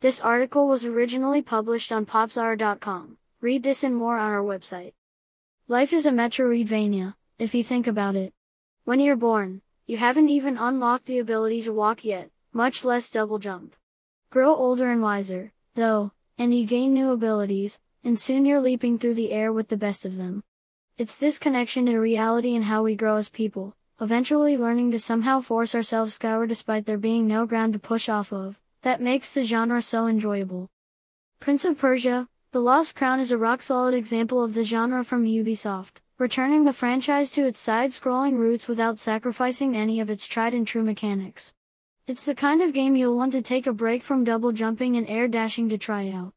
This article was originally published on popzara.com. Read this and more on our website. Life is a Metroidvania, if you think about it. When you're born, you haven't even unlocked the ability to walk yet, much less double jump. Grow older and wiser, though, and you gain new abilities, and soon you're leaping through the air with the best of them. It's this connection to reality and how we grow as people, eventually learning to somehow force ourselves skyward despite there being no ground to push off of, that makes the genre so enjoyable. Prince of Persia, The Lost Crown is a rock-solid example of the genre from Ubisoft, returning the franchise to its side-scrolling roots without sacrificing any of its tried-and-true mechanics. It's the kind of game you'll want to take a break from double jumping and air dashing to try out.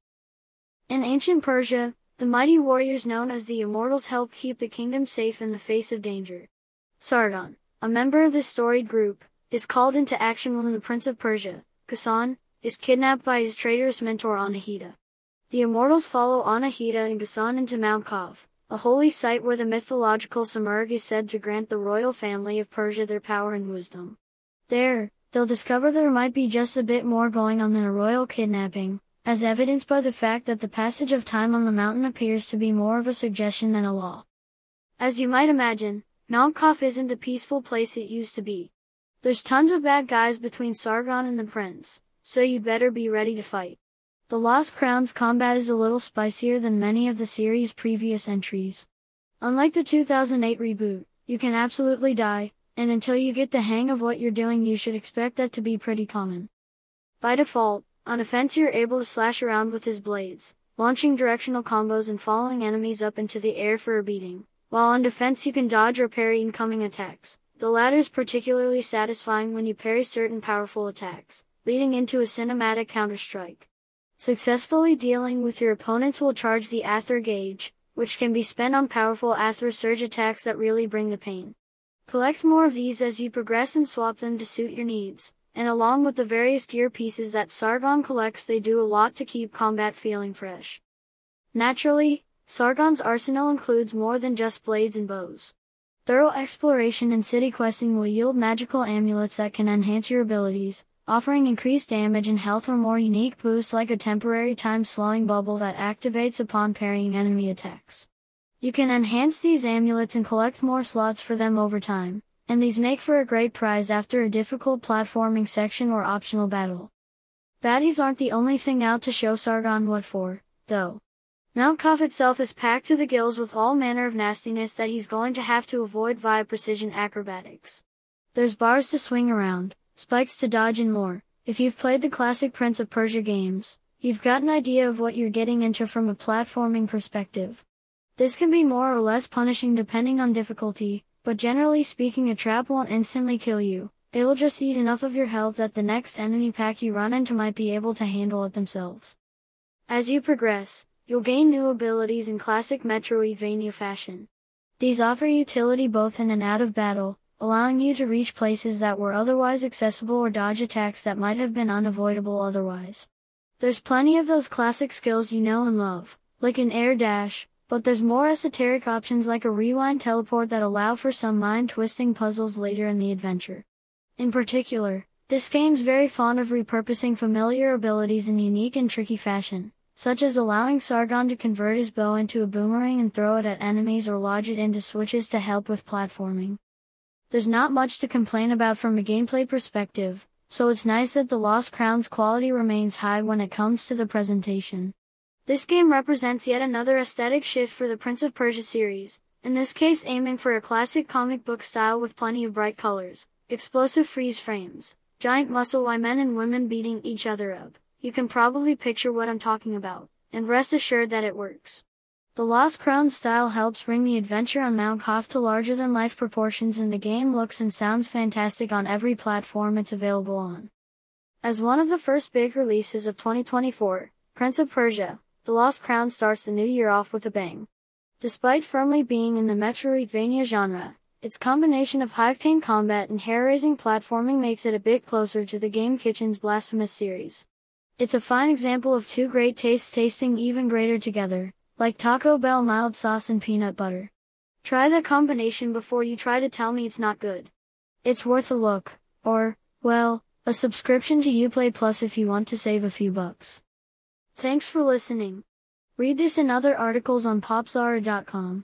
In ancient Persia, the mighty warriors known as the Immortals help keep the kingdom safe in the face of danger. Sargon, a member of this storied group, is called into action when the Prince of Persia, Ghassan, is kidnapped by his traitorous mentor Anahita. The immortals follow Anahita and Ghassan into Mount Qaf, a holy site where the mythological Simurgh is said to grant the royal family of Persia their power and wisdom. There, they'll discover there might be just a bit more going on than a royal kidnapping, as evidenced by the fact that the passage of time on the mountain appears to be more of a suggestion than a law. As you might imagine, Mount Qaf isn't the peaceful place it used to be. There's tons of bad guys between Sargon and the prince, so you'd better be ready to fight. The Lost Crown's combat is a little spicier than many of the series' previous entries. Unlike the 2008 reboot, you can absolutely die, and until you get the hang of what you're doing you should expect that to be pretty common. By default, on offense you're able to slash around with his blades, launching directional combos and following enemies up into the air for a beating, while on defense you can dodge or parry incoming attacks, the latter is particularly satisfying when you parry certain powerful attacks, leading into a cinematic counter-strike. Successfully dealing with your opponents will charge the Aether gauge, which can be spent on powerful Aether surge attacks that really bring the pain. Collect more of these as you progress and swap them to suit your needs, and along with the various gear pieces that Sargon collects they do a lot to keep combat feeling fresh. Naturally, Sargon's arsenal includes more than just blades and bows. Thorough exploration and city questing will yield magical amulets that can enhance your abilities, offering increased damage and health or more unique boosts like a temporary time slowing bubble that activates upon parrying enemy attacks. You can enhance these amulets and collect more slots for them over time, and these make for a great prize after a difficult platforming section or optional battle. Baddies aren't the only thing out to show Sargon what for, though. Mount Qaf itself is packed to the gills with all manner of nastiness that he's going to have to avoid via precision acrobatics. There's bars to swing around, spikes to dodge and more. If you've played the classic Prince of Persia games, you've got an idea of what you're getting into from a platforming perspective. This can be more or less punishing depending on difficulty, but generally speaking a trap won't instantly kill you, it'll just eat enough of your health that the next enemy pack you run into might be able to handle it themselves. As you progress, You'll gain new abilities in classic Metroidvania fashion. These offer utility both in and out of battle, allowing you to reach places that were otherwise accessible or dodge attacks that might have been unavoidable otherwise. There's plenty of those classic skills you know and love, like an air dash, but there's more esoteric options like a rewind teleport that allow for some mind-twisting puzzles later in the adventure. In particular, this game's very fond of repurposing familiar abilities in unique and tricky fashion such as allowing Sargon to convert his bow into a boomerang and throw it at enemies or lodge it into switches to help with platforming. There's not much to complain about from a gameplay perspective, so it's nice that the Lost Crown's quality remains high when it comes to the presentation. This game represents yet another aesthetic shift for the Prince of Persia series, in this case aiming for a classic comic book style with plenty of bright colors, explosive freeze frames, giant muscle Y men and women beating each other up, you can probably picture what I'm talking about, and rest assured that it works. The Lost Crown style helps bring the adventure on Mount Qaf to larger than life proportions and the game looks and sounds fantastic on every platform it's available on. As one of the first big releases of 2024, Prince of Persia, The Lost Crown starts the new year off with a bang. Despite firmly being in the Metroidvania genre, its combination of high-octane combat and hair-raising platforming makes it a bit closer to the Game Kitchen's Blasphemous series. It's a fine example of two great tastes tasting even greater together, like Taco Bell mild sauce and peanut butter. Try the combination before you try to tell me it's not good. It's worth a look, or, well, A subscription to Uplay Plus if you want to save a few bucks. Thanks for listening. Read this and other articles on popzara.com.